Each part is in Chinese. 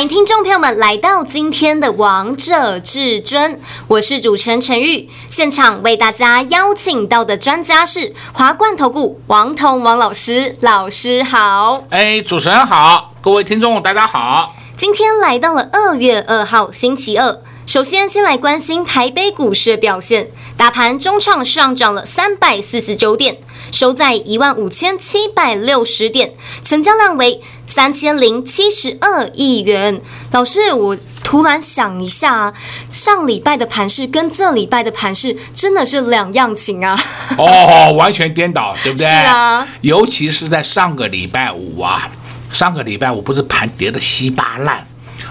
欢迎听众朋友们来到今天的《王者至尊》，我是主持人陈玉。现场为大家邀请到的专家是华冠投顾王彤王老师，老师好。哎，主持人好，各位听众大家好。今天来到了二月二号星期二，首先先来关心台北股市的表现，大盘中场上涨了三百四十九点，收在一万五千七百六十点，成交量为三千零七十二亿元。老师，我突然想一下，上礼拜的盘势跟这礼拜的盘势真的是两样情啊！哦，完全颠倒，对不对？是啊，尤其是在上个礼拜五啊。上个礼拜五不是盘跌的稀巴烂，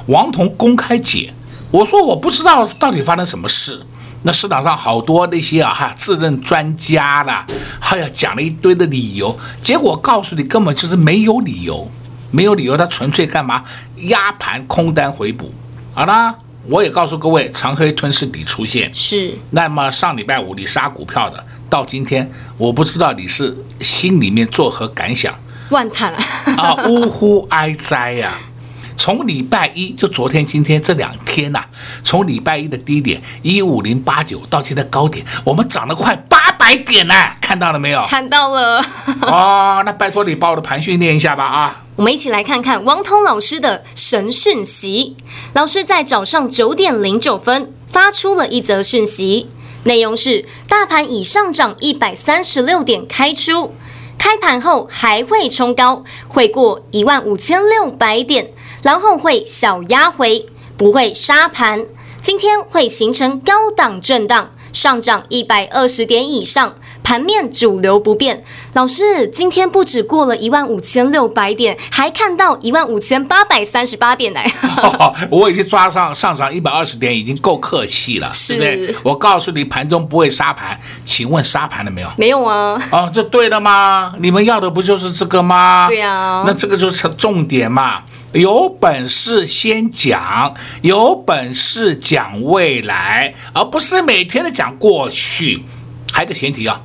王彤公开解，我说我不知道到底发生什么事。那市场上好多那些啊哈自认专家啦，还要讲了一堆的理由，结果告诉你根本就是没有理由，没有理由，他纯粹干嘛压盘空单回补。好了，我也告诉各位，长黑吞噬底出现是。那么上礼拜五你杀股票的，到今天我不知道你是心里面作何感想。万叹啊！啊，呜呼哀哉呀！从礼拜一就昨天、今天这两天呐、啊，从礼拜一的低点一五零八九到现在高点，我们涨了快八百点呢，看到了没有？看到了。哦，那拜托你把我的盘训练一下吧啊！我们一起来看看王通老师的神讯息。老师在早上九点零九分发出了一则讯息，内容是：大盘已上涨一百三十六点开出。开盘后还会冲高，会过一万五千六百点，然后会小压回，不会杀盘。今天会形成高档震荡，上涨一百二十点以上。盘面主流不变，老师今天不止过了一万五千六百点，还看到一万五千八百三十八点呢、哦。我已经抓上上涨一百二十点，已经够客气了，是对不对？我告诉你，盘中不会杀盘，请问杀盘了没有？没有啊。哦，这对了吗？你们要的不就是这个吗？对呀、啊。那这个就是重点嘛，有本事先讲，有本事讲未来，而不是每天的讲过去。还有个前提啊。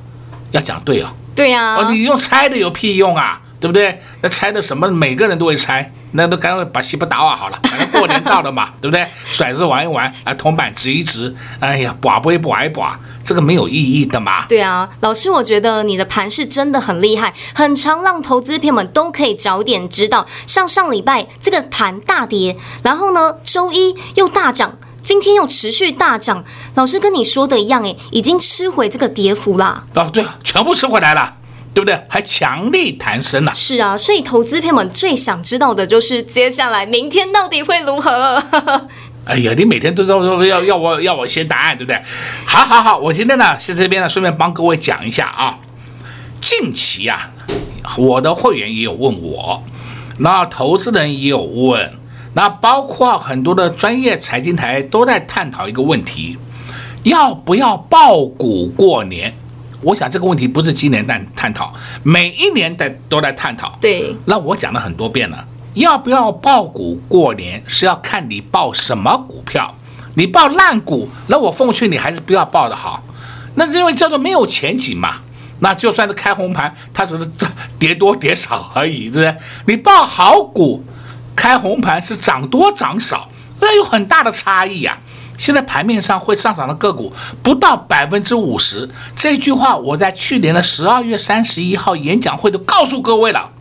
要讲对哦，对呀，哦，你用猜的有屁用啊，对不对？那猜的什么？每个人都会猜，那都赶快把西不打瓦好了，反正过年到了嘛，对不对？骰子玩一玩，啊，铜板掷一掷，哎呀，把不一把一把，这个没有意义的嘛。对啊，老师，我觉得你的盘是真的很厉害，很常让投资朋友们都可以早点知道。像上礼拜这个盘大跌，然后呢，周一又大涨。今天又持续大涨，老师跟你说的一样，诶，已经吃回这个跌幅啦。哦，对啊，全部吃回来了，对不对？还强力弹升了。是啊，所以投资朋友们最想知道的就是接下来明天到底会如何。哎呀，你每天都都要要我要我先答案，对不对？好好好，我今天呢在这边呢顺便帮各位讲一下啊，近期啊，我的会员也有问我，那投资人也有问。那包括很多的专业财经台都在探讨一个问题，要不要爆股过年？我想这个问题不是今年在探讨，每一年在都在探讨。对，那我讲了很多遍了，要不要爆股过年是要看你爆什么股票。你爆烂股，那我奉劝你还是不要爆的好。那是因为叫做没有前景嘛。那就算是开红盘，它只是跌多跌少而已，对不对？你爆好股。开红盘是涨多涨少，那有很大的差异呀、啊。现在盘面上会上涨的个股不到百分之五十，这句话我在去年的十二月三十一号演讲会都告诉各位了。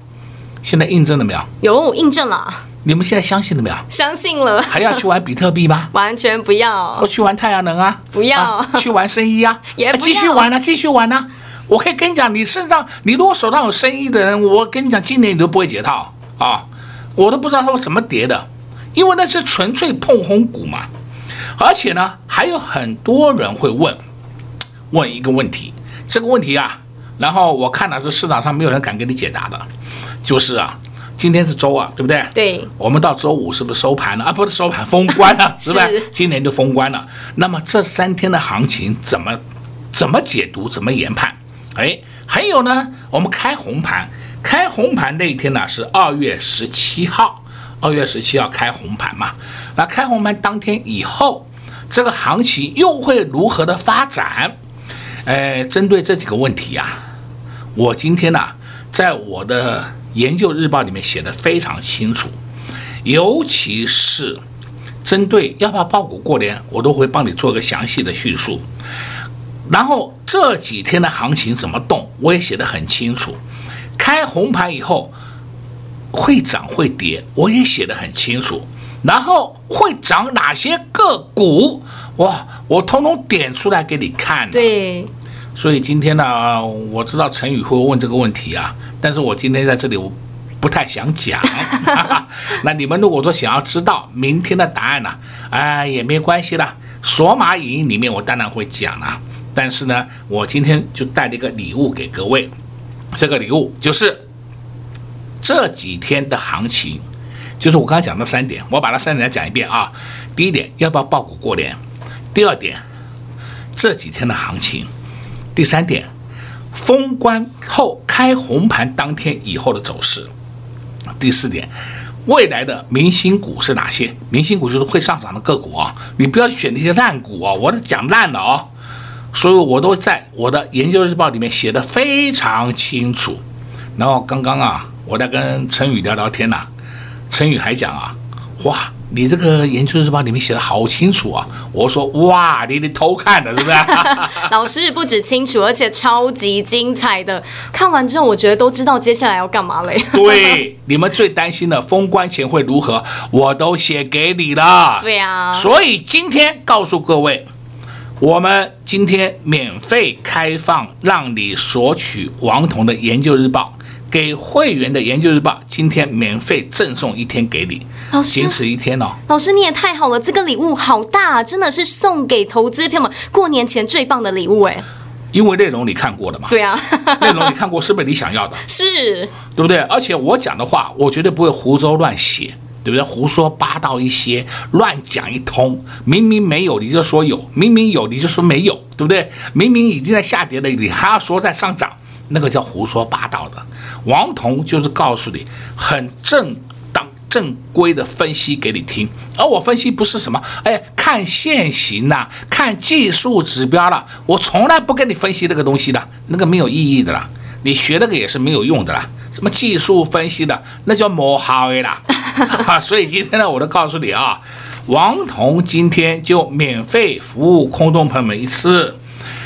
现在印证了没有？有印证了。你们现在相信了没有？相信了。还要去玩比特币吗？完全不要。我去玩太阳能啊？不要。啊、去玩生意啊？也不要。继续玩啊，继续玩啊！我可以跟你讲，你身上，你如果手上有生意的人，我跟你讲，今年你都不会解套啊。我都不知道它会怎么跌的，因为那是纯粹碰红股嘛。而且呢，还有很多人会问问一个问题，这个问题啊，然后我看了是市场上没有人敢给你解答的，就是啊，今天是周二，对不对？对。我们到周五是不是收盘了啊？不是收盘，封关了，是不是？今年就封关了。那么这三天的行情怎么怎么解读？怎么研判？哎，还有呢，我们开红盘，开红盘那一天呢是二月十七号，二月十七号开红盘嘛。那开红盘当天以后，这个行情又会如何的发展？哎，针对这几个问题啊，我今天呢、在我的研究日报里面写的非常清楚，尤其是针对要不要抱股过年，我都会帮你做个详细的叙述。然后这几天的行情怎么动，我也写得很清楚。开红盘以后会涨会跌，我也写得很清楚。然后会涨哪些个股？哇，我通通点出来给你看。对，所以今天呢，我知道陈宇会问这个问题啊，但是我今天在这里我不太想讲。那你们如果说想要知道明天的答案呢，哎，也没关系啦，索马影音里面我当然会讲啦。但是呢，我今天就带了一个礼物给各位，这个礼物就是这几天的行情。就是我刚才讲的三点，我把它三点再讲一遍啊。第一点，要不要爆股过年？第二点，这几天的行情。第三点，封关后开红盘当天以后的走势。第四点，未来的明星股是哪些？明星股就是会上涨的个股啊，你不要选那些烂股啊，我是讲烂的啊。所以我都在我的研究日报里面写的非常清楚。然后刚刚啊，我在跟陈宇聊聊天呐、啊。陈宇还讲啊，哇，你这个研究日报里面写的好清楚啊！我说哇，你你偷看的是不是？老师不止清楚，而且超级精彩的。看完之后，我觉得都知道接下来要干嘛嘞。对，你们最担心的封关前会如何，我都写给你了。对呀、啊。所以今天告诉各位，我们今天免费开放，让你索取王彤的研究日报。给会员的研究日报，今天免费赠送一天给你，老师，仅此一天哦。老师你也太好了，这个礼物好大，真的是送给投资朋友们过年前最棒的礼物哎。因为内容你看过了嘛？对啊，内容你看过是不是你想要的？是，对不对？而且我讲的话，我绝对不会胡诌乱写，对不对？胡说八道一些，乱讲一通，明明没有你就说有，明明有你就说没有，对不对？明明已经在下跌了，你还要说在上涨。那个叫胡说八道的，王彤就是告诉你很正当正规的分析给你听，而我分析不是什么，哎，看现行呐，看技术指标了，我从来不跟你分析那个东西的，那个没有意义的啦，你学那个也是没有用的啦，什么技术分析的，那叫磨好的啦，所以今天呢，我都告诉你啊，王彤今天就免费服务空洞朋友们一次，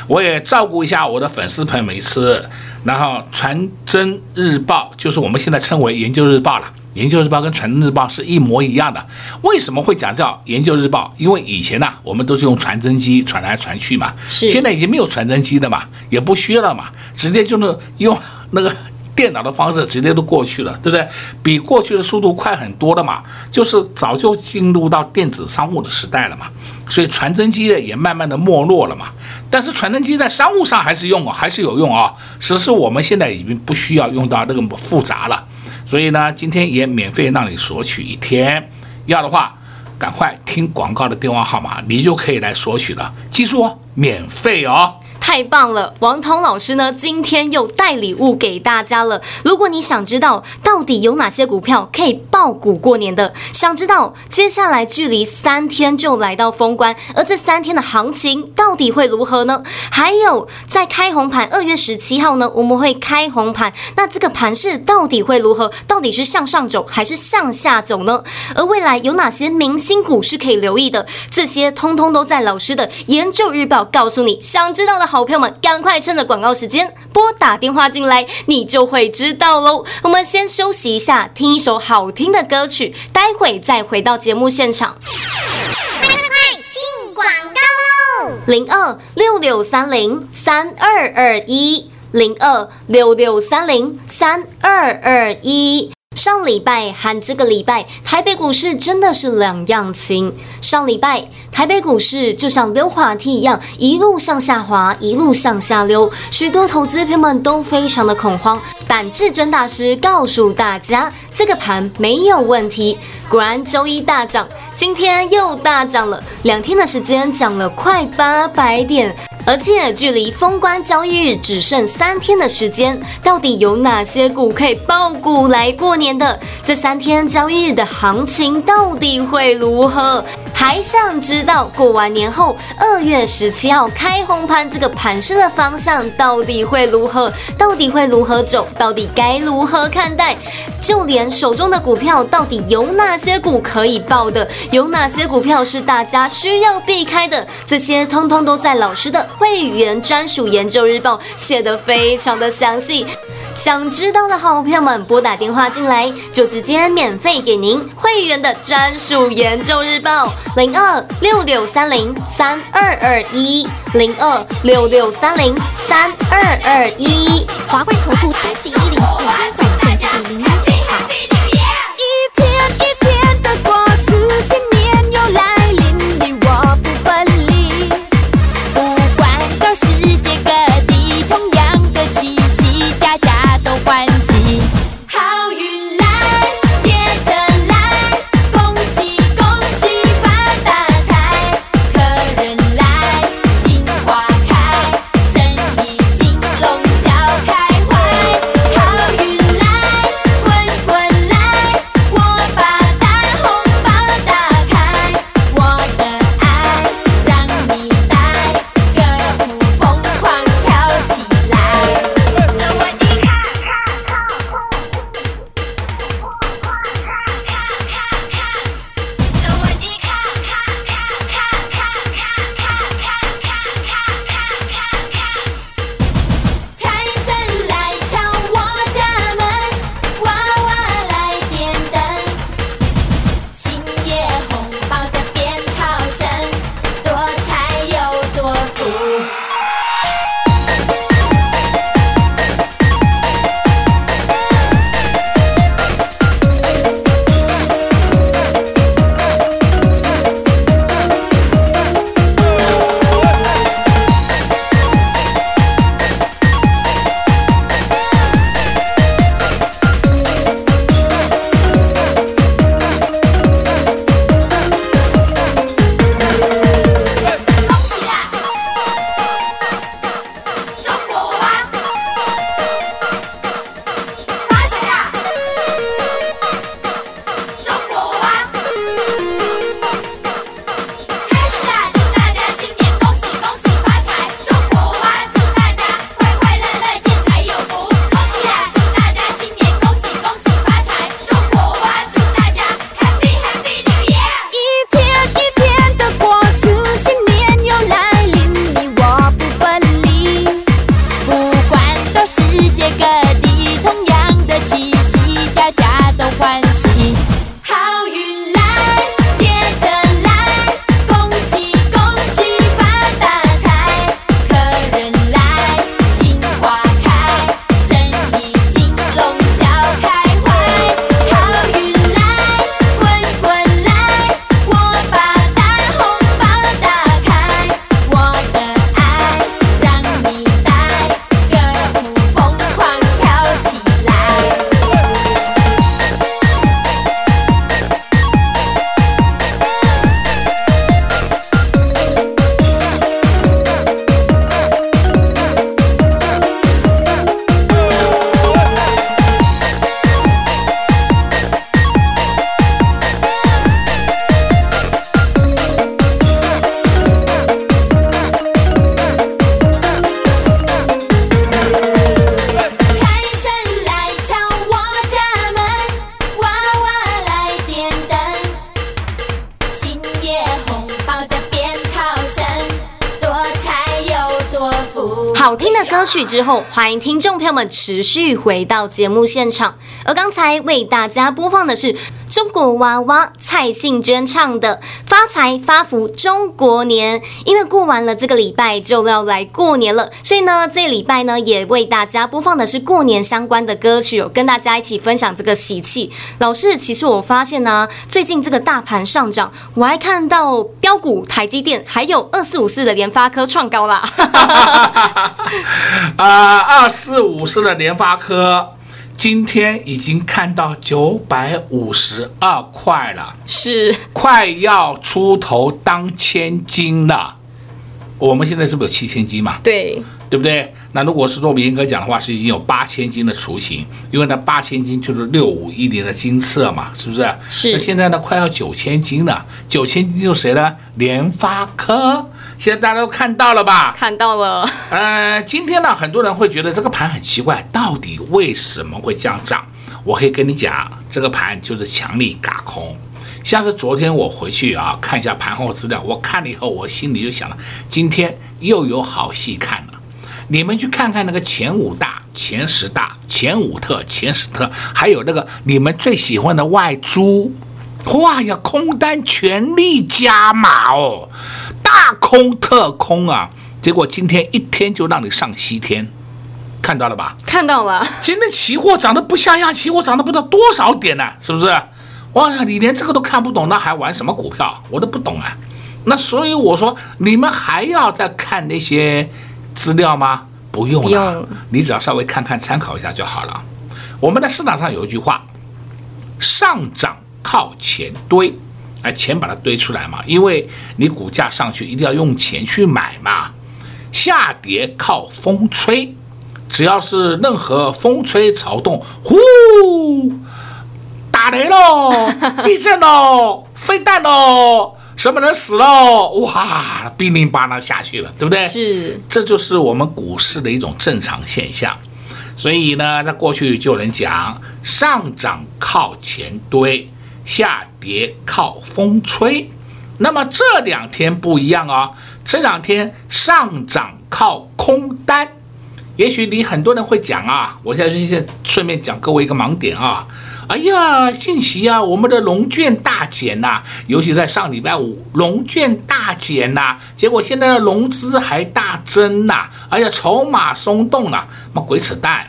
我也照顾一下我的粉丝朋友们一次。然后传真日报就是我们现在称为研究日报了。研究日报跟传真日报是一模一样的。为什么会讲叫研究日报？因为以前呢、啊，我们都是用传真机传来传去嘛。是。现在已经没有传真机了嘛，也不需要了嘛，直接就是用那个电脑的方式直接都过去了，对不对？比过去的速度快很多了嘛。就是早就进入到电子商务的时代了嘛。所以传真机也慢慢的没落了嘛，但是传真机在商务上还是用啊，还是有用啊。只是我们现在已经不需要用到那么复杂了，所以呢，今天也免费让你索取一天，要的话赶快听广告的电话号码，你就可以来索取了。记住哦，免费哦。太棒了，王彤老师呢，今天又带礼物给大家了。如果你想知道到底有哪些股票可以爆股过年的，想知道接下来距离三天就来到封关，而这三天的行情到底会如何呢？还有在开红盘，二月十七号呢，我们会开红盘，那这个盘势到底会如何？到底是向上走还是向下走呢？而未来有哪些明星股是可以留意的？这些通通都在老师的研究日报告诉你。想知道的好。好朋友们，赶快趁着广告时间拨打电话进来，你就会知道喽。我们先休息一下，听一首好听的歌曲，待会再回到节目现场。快快进广告喽！零二六六三零三二二一，零二六六三零三二二一。上礼拜和这个礼拜，台北股市真的是两样情。上礼拜台北股市就像溜滑梯一样，一路向下滑，一路向下溜，许多投资朋友们都非常的恐慌。但至尊大师告诉大家。这个盘没有问题。果然周一大涨，今天又大涨了，两天的时间涨了快八百点。而且距离封关交易日只剩三天的时间，到底有哪些股可以爆股来过年的？这三天交易日的行情到底会如何？还想知道过完年后二月十七号开红盘这个盘势的方向到底会如何？到底会如何走？到底该如何看待？就连手中的股票到底有哪些股可以抱的？有哪些股票是大家需要避开的？这些通通都在老师的。会员专属研究日报写得非常的详细，想知道的好朋友们拨打电话进来，就直接免费给您会员的专属研究日报零二六六三零三二二一零二六六三零三二二一华贵投顾登记一零四曲之后，欢迎听众朋友们持续回到节目现场。而刚才为大家播放的是中国娃娃蔡幸娟唱的《发财发福中国年》。因为过完了这个礼拜就要来过年了，所以呢，这礼拜呢也为大家播放的是过年相关的歌曲，跟大家一起分享这个喜气。老师，其实我发现呢、最近这个大盘上涨，我还看到标股台积电还有二四五四的联发科创高啦。啊，二四五四的联发科今天已经看到九百五十二块了，是快要出头当千金了。我们现在是不是有七千金嘛？对，对不对？那如果是做严格讲的话，是已经有八千金的雏形，因为那八千金就是六五一零的金策嘛，是不是？是。那现在呢，快要九千金了，九千金就是谁呢？联发科。现在大家都看到了吧？看到了。呃，今天呢，很多人会觉得这个盘很奇怪，到底为什么会这样涨？我可以跟你讲，这个盘就是强力嘎空。像是昨天我回去啊，看一下盘后资料，我看了以后，我心里就想了，今天又有好戏看了。你们去看看那个前五大、前十大、前五特、前十特，还有那个你们最喜欢的外租，哇呀，空单全力加码哦。大空特空啊！结果今天一天就让你上西天，看到了吧？看到了。今天期货涨得不像样，期货涨得不知道多少点呢、啊？是不是？哇，你连这个都看不懂，那还玩什么股票？我都不懂啊。那所以我说，你们还要再看那些资料吗？不用了，用你只要稍微看看、参考一下就好了。我们在市场上有一句话：上涨靠前堆。哎，钱把它堆出来嘛，因为你股价上去一定要用钱去买嘛。下跌靠风吹，只要是任何风吹草动，呼，打雷喽，地震喽，飞弹喽，什么人死喽？哇，乒铃乓啷下去了，对不对？是，这就是我们股市的一种正常现象。所以呢，在过去就有人讲，上涨靠钱堆。下跌靠风吹，那么这两天不一样啊，这两天上涨靠空单。也许你很多人会讲啊，我现在就顺便讲各位一个盲点啊。哎呀，近期啊，我们的融券大减呐，尤其在上礼拜五，融券大减呐，结果现在的融资还大增呐，哎呀，筹码松动了，妈鬼扯淡，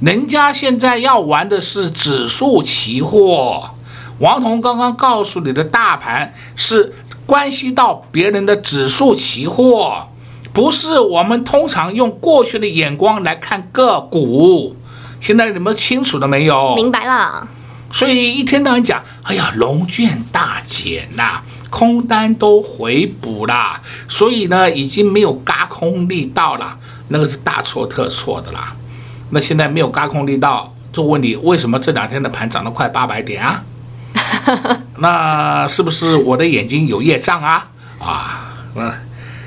人家现在要玩的是指数期货。王彤刚刚告诉你的大盘是关系到别人的指数期货，不是我们通常用过去的眼光来看个股。现在你们清楚了没有？明白了。所以一天到晚讲，哎呀，龙卷大减呐，空单都回补啦，所以呢，已经没有嘎空力道了，那个是大错特错的啦。那现在没有嘎空力道，就问你为什么这两天的盘涨得快八百点啊？那是不是我的眼睛有业障啊？啊，那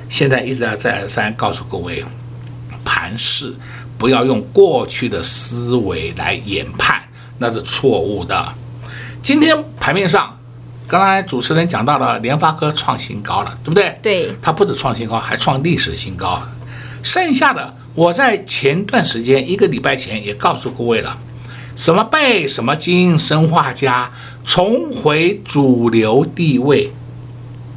现在一直要再三告诉各位，盘势不要用过去的思维来研判，那是错误的。今天盘面上，刚才主持人讲到了联发科创新高了，对不对？对，它不止创新高，还创历史新高。剩下的，我在前段时间一个礼拜前也告诉各位了。什么贝什么金生化镓重回主流地位，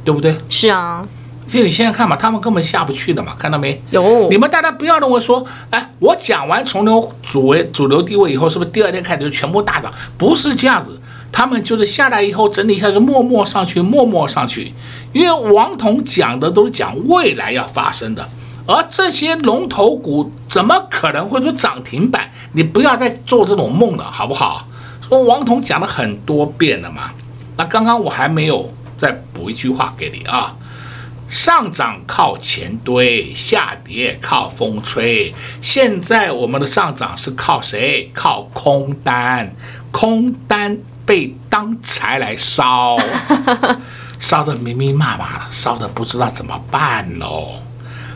对不对？是啊，就你现在看嘛，他们根本下不去的嘛，看到没？有。你们大家不要认为说，哎，我讲完从流主为主流地位以后，是不是第二天开始就全部大涨？不是这样子，他们就是下来以后整理一下就默默上去，默默上去。因为王彤讲的都是讲未来要发生的。而这些龙头股怎么可能会说涨停板？你不要再做这种梦了，好不好？说王彤讲了很多遍了嘛。那刚刚我还没有再补一句话给你啊：上涨靠钱堆，下跌靠风吹。现在我们的上涨是靠谁？靠空单，空单被当柴来烧，烧得密密麻麻了，烧得不知道怎么办喽。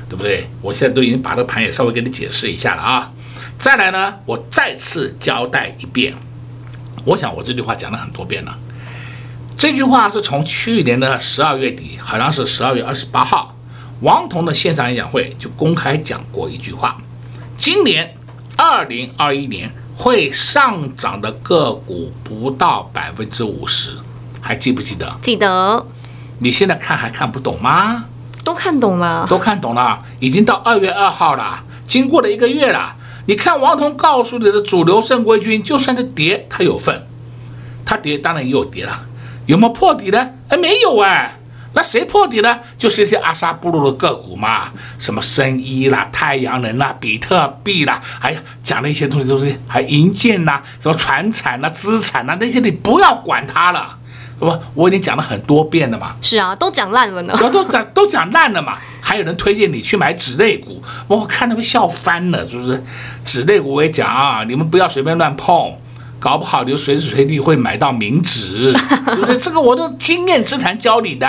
对不对？我现在都已经把这个盘也稍微给你解释一下了啊。再来呢，我再次交代一遍。我想我这句话讲了很多遍了。这句话是从去年的十二月底，好像是十二月二十八号，王彤的线上演讲会就公开讲过一句话：今年二零二一年会上涨的个股不到百分之五十，还记不记得？记得。你现在看还看不懂吗？都看懂了，都看懂了，已经到二月二号了，经过了一个月了。你看王彤告诉你的主流正规军，就算是跌，它有份，它跌当然也有跌了，有没有破底呢？哎，没有哎，那谁破底呢？就是一些阿萨布鲁的个股嘛，什么生医啦、太阳能啦、比特币啦，哎呀，讲的一些东西都是还银建呐，什么船产呐、资产呐，那些你不要管它了，是吧？我已经讲了很多遍了嘛。是啊，都讲烂了呢。都都讲都讲烂了嘛。还有人推荐你去买纸类股，我看他们笑翻了，是不是？纸类股我也讲啊，你们不要随便乱碰，搞不好你就随时随地会买到名纸，对不对？这个我都经验之谈教你的。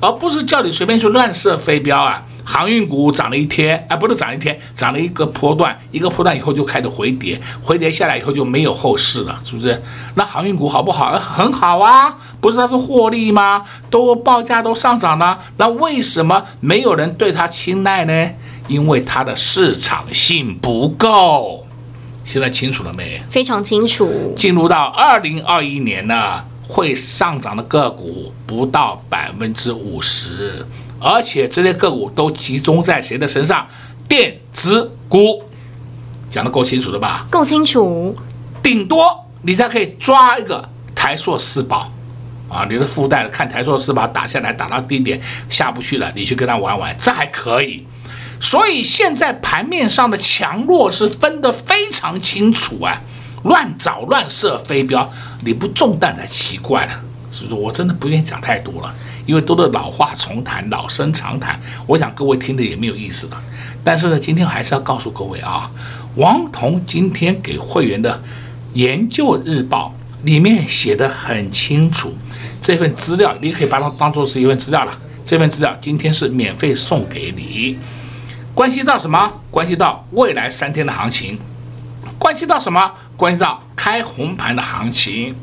而不是叫你随便去乱射飞镖啊！航运股涨了一天，啊，不是涨了一天，涨了一个波段，一个波段以后就开始回跌，回跌下来以后就没有后市了，是不是？那航运股好不好？很好啊，不是它是获利吗？都报价都上涨了，那为什么没有人对它青睐呢？因为它的市场性不够。现在清楚了没？非常清楚。进入到二零二一年呢。会上涨的个股不到百分之五十，而且这些个股都集中在谁的身上？电子股，讲得够清楚的吧？够清楚。顶多你才可以抓一个台硕四宝啊，你的附带看台塑四宝打下来，打到低点下不去了，你去跟他玩玩，这还可以。所以现在盘面上的强弱是分得非常清楚啊。乱找乱射飞镖，你不中弹才奇怪了。所以说我真的不愿意讲太多了，因为都是老话重谈，老生常谈。我想各位听的也没有意思了。但是呢，今天还是要告诉各位啊，王彤今天给会员的研究日报里面写得很清楚，这份资料你可以把它当做是一份资料了。这份资料今天是免费送给你，关系到什么？关系到未来三天的行情，关系到什么？关系到开红盘的行情，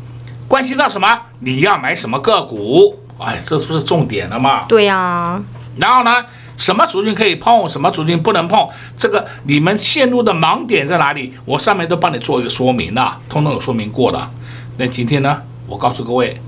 关系到什么？你要买什么个股？哎，这不是重点了吗？对呀、然后呢，什么族群可以碰，什么族群不能碰？这个你们陷入的盲点在哪里？我上面都帮你做一个说明了，通通有说明过了。那今天呢，我告诉各位，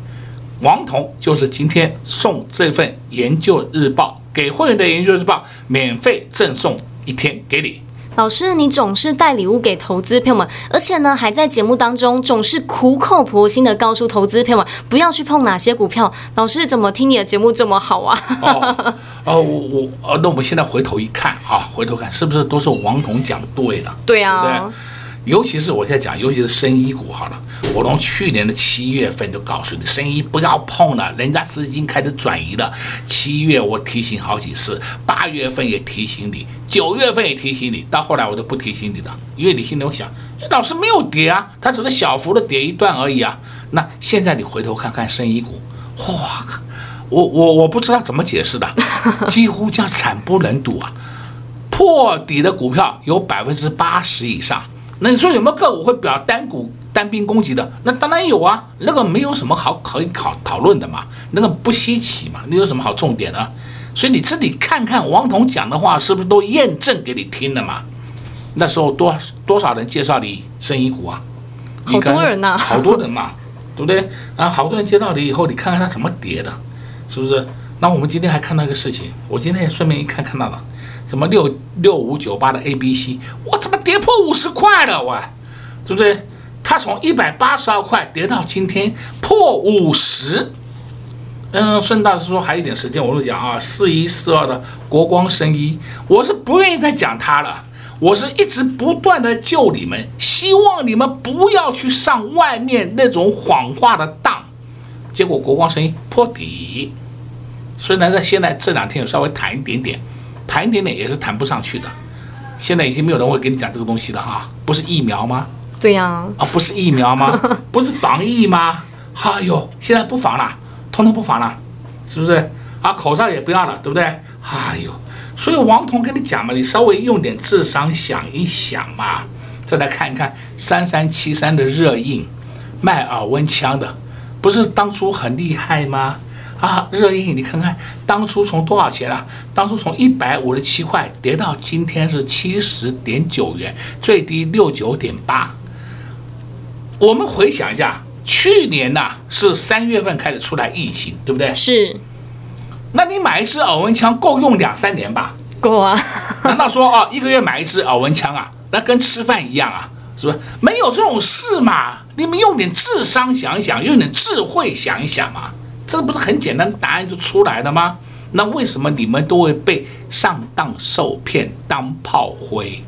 王彤就是今天送这份研究日报给会员的研究日报，免费赠送一天给你。老师，你总是带礼物给投资朋友们，而且呢，还在节目当中总是苦口婆心的告诉投资朋友们不要去碰哪些股票。老师怎么听你的节目这么好啊？哦，哦，我我哦，那我们现在回头一看啊，回头看是不是都是王彤讲对了？对啊。对尤其是我现在讲，尤其是深医股好了，我从去年的七月份就告诉你，深医不要碰了，人家资金开始转移了。七月我提醒好几次，八月份也提醒你，九月份也提醒你，到后来我都不提醒你了，因为你心里会想，老师没有跌啊，它只是小幅的跌一段而已啊。那现在你回头看看深医股，哇，我我我不知道怎么解释的，几乎叫惨不忍睹啊，破底的股票有百分之八十以上。那你说有没有个股会表单股单兵攻击的？那当然有啊，那个没有什么好可以考讨论的嘛，那个不稀奇嘛，你有什么好重点呢？所以你自己看看王彤讲的话是不是都验证给你听了嘛？那时候多多少人介绍你生意股啊？好多人呐，好多人嘛，对不对？啊，好多人介绍你以后，你看看他怎么跌的，是不是？那我们今天还看到一个事情，我今天也顺便一看看到了。什么六六五九八的 A B C，我怎么跌破五十块了？我，对不对？它从一百八十二块跌到今天破五十。嗯，顺道是说还有一点时间，我就讲啊，四一四二的国光生医，我是不愿意再讲它了。我是一直不断的救你们，希望你们不要去上外面那种谎话的当。结果国光生医破底，虽然在现在这两天有稍微弹一点点。谈一点点也是谈不上去的，现在已经没有人会跟你讲这个东西了哈，不是疫苗吗？对呀、啊，啊不是疫苗吗？不是防疫吗？哎呦，现在不防了，通通不防了，是不是？啊，口罩也不要了，对不对？哎呦，所以王彤跟你讲嘛，你稍微用点智商想一想嘛，再来看一看三三七三的热映卖耳温枪的，不是当初很厉害吗？啊，热映，你看看当初从多少钱啊？当初从一百五十七块跌到今天是七十点九元，最低六九点八。我们回想一下，去年呐、啊、是三月份开始出来疫情，对不对？是。那你买一支耳温枪够用两三年吧？够啊。难道说哦，一个月买一支耳温枪啊？那跟吃饭一样啊？是不是？没有这种事嘛？你们用点智商想一想，用点智慧想一想嘛。这不是很简单，答案就出来了吗？那为什么你们都会被上当受骗当炮灰？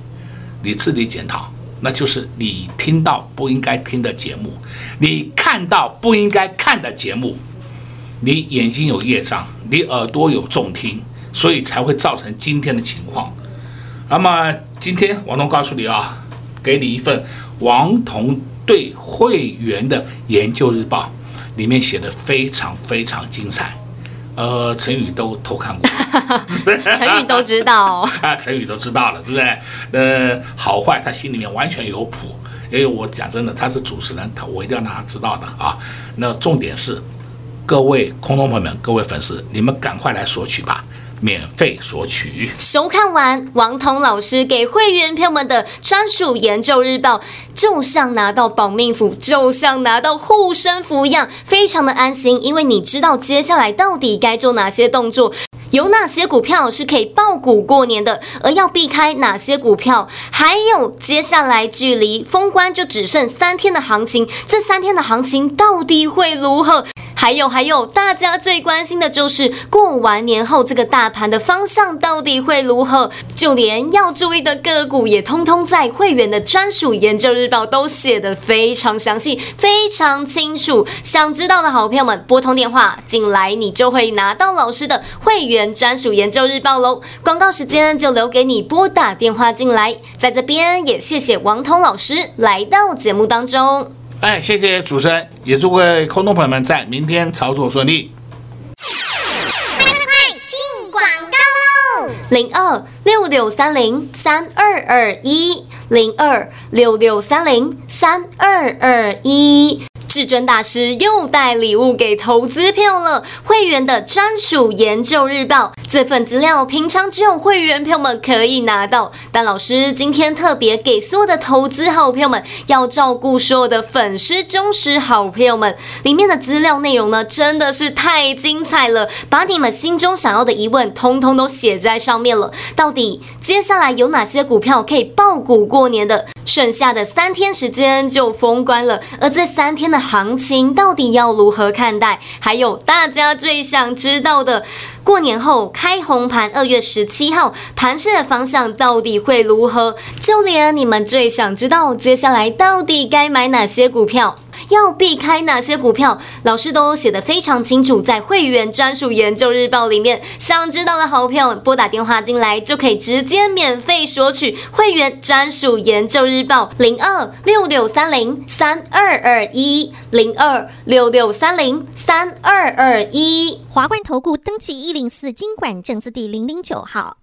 你自己检讨，那就是你听到不应该听的节目，你看到不应该看的节目，你眼睛有业障，你耳朵有重听，所以才会造成今天的情况。那么今天王彤告诉你啊，给你一份王彤对会员的研究日报，里面写的非常非常精彩。呃，成语都偷看过，成语都知道啊，成语都知道了，对不对？呃，好坏他心里面完全有谱。因为我讲真的，他是主持人，他我一定要让他知道的啊。那重点是，各位空中朋友们，各位粉丝，你们赶快来索取吧。免费索取。收看完王彤老师给会员朋友们的专属研究日报，就像拿到保命符，就像拿到护身符一样，非常的安心，因为你知道接下来到底该做哪些动作，有哪些股票是可以抱股过年的，而要避开哪些股票，还有接下来距离封关就只剩三天的行情，这三天的行情到底会如何？还有还有，大家最关心的就是过完年后这个大盘的方向到底会如何？就连要注意的个股也通通在会员的专属研究日报都写得非常详细、非常清楚。想知道的好朋友们，拨通电话进来，你就会拿到老师的会员专属研究日报喽。广告时间就留给你拨打电话进来，在这边也谢谢王彤老师来到节目当中。哎，谢谢主持人，也祝各位空中朋友们在明天操作顺利。快快快，进广告喽！零二六六三零三二二一，零二六六三零三二二一。至尊大师又带礼物给投资票了，会员的专属研究日报，这份资料平常只有会员票们可以拿到，但老师今天特别给所有的投资好朋友们，要照顾所有的粉丝忠实好朋友们，里面的资料内容呢，真的是太精彩了，把你们心中想要的疑问通通都写在上面了。到底接下来有哪些股票可以爆股过年的？剩下的三天时间就封关了，而这三天的行情到底要如何看待？还有大家最想知道的，过年后开红盘，二月十七号盘势的方向到底会如何？就连你们最想知道接下来到底该买哪些股票？要避开哪些股票？老师都写得非常清楚，在会员专属研究日报里面。想知道的好朋友，拨打电话进来就可以直接免费索取会员专属研究日报，零二六六三零三二二一，零二六六三零三二二一。华冠投顾登记一零四金管证字第零零九号。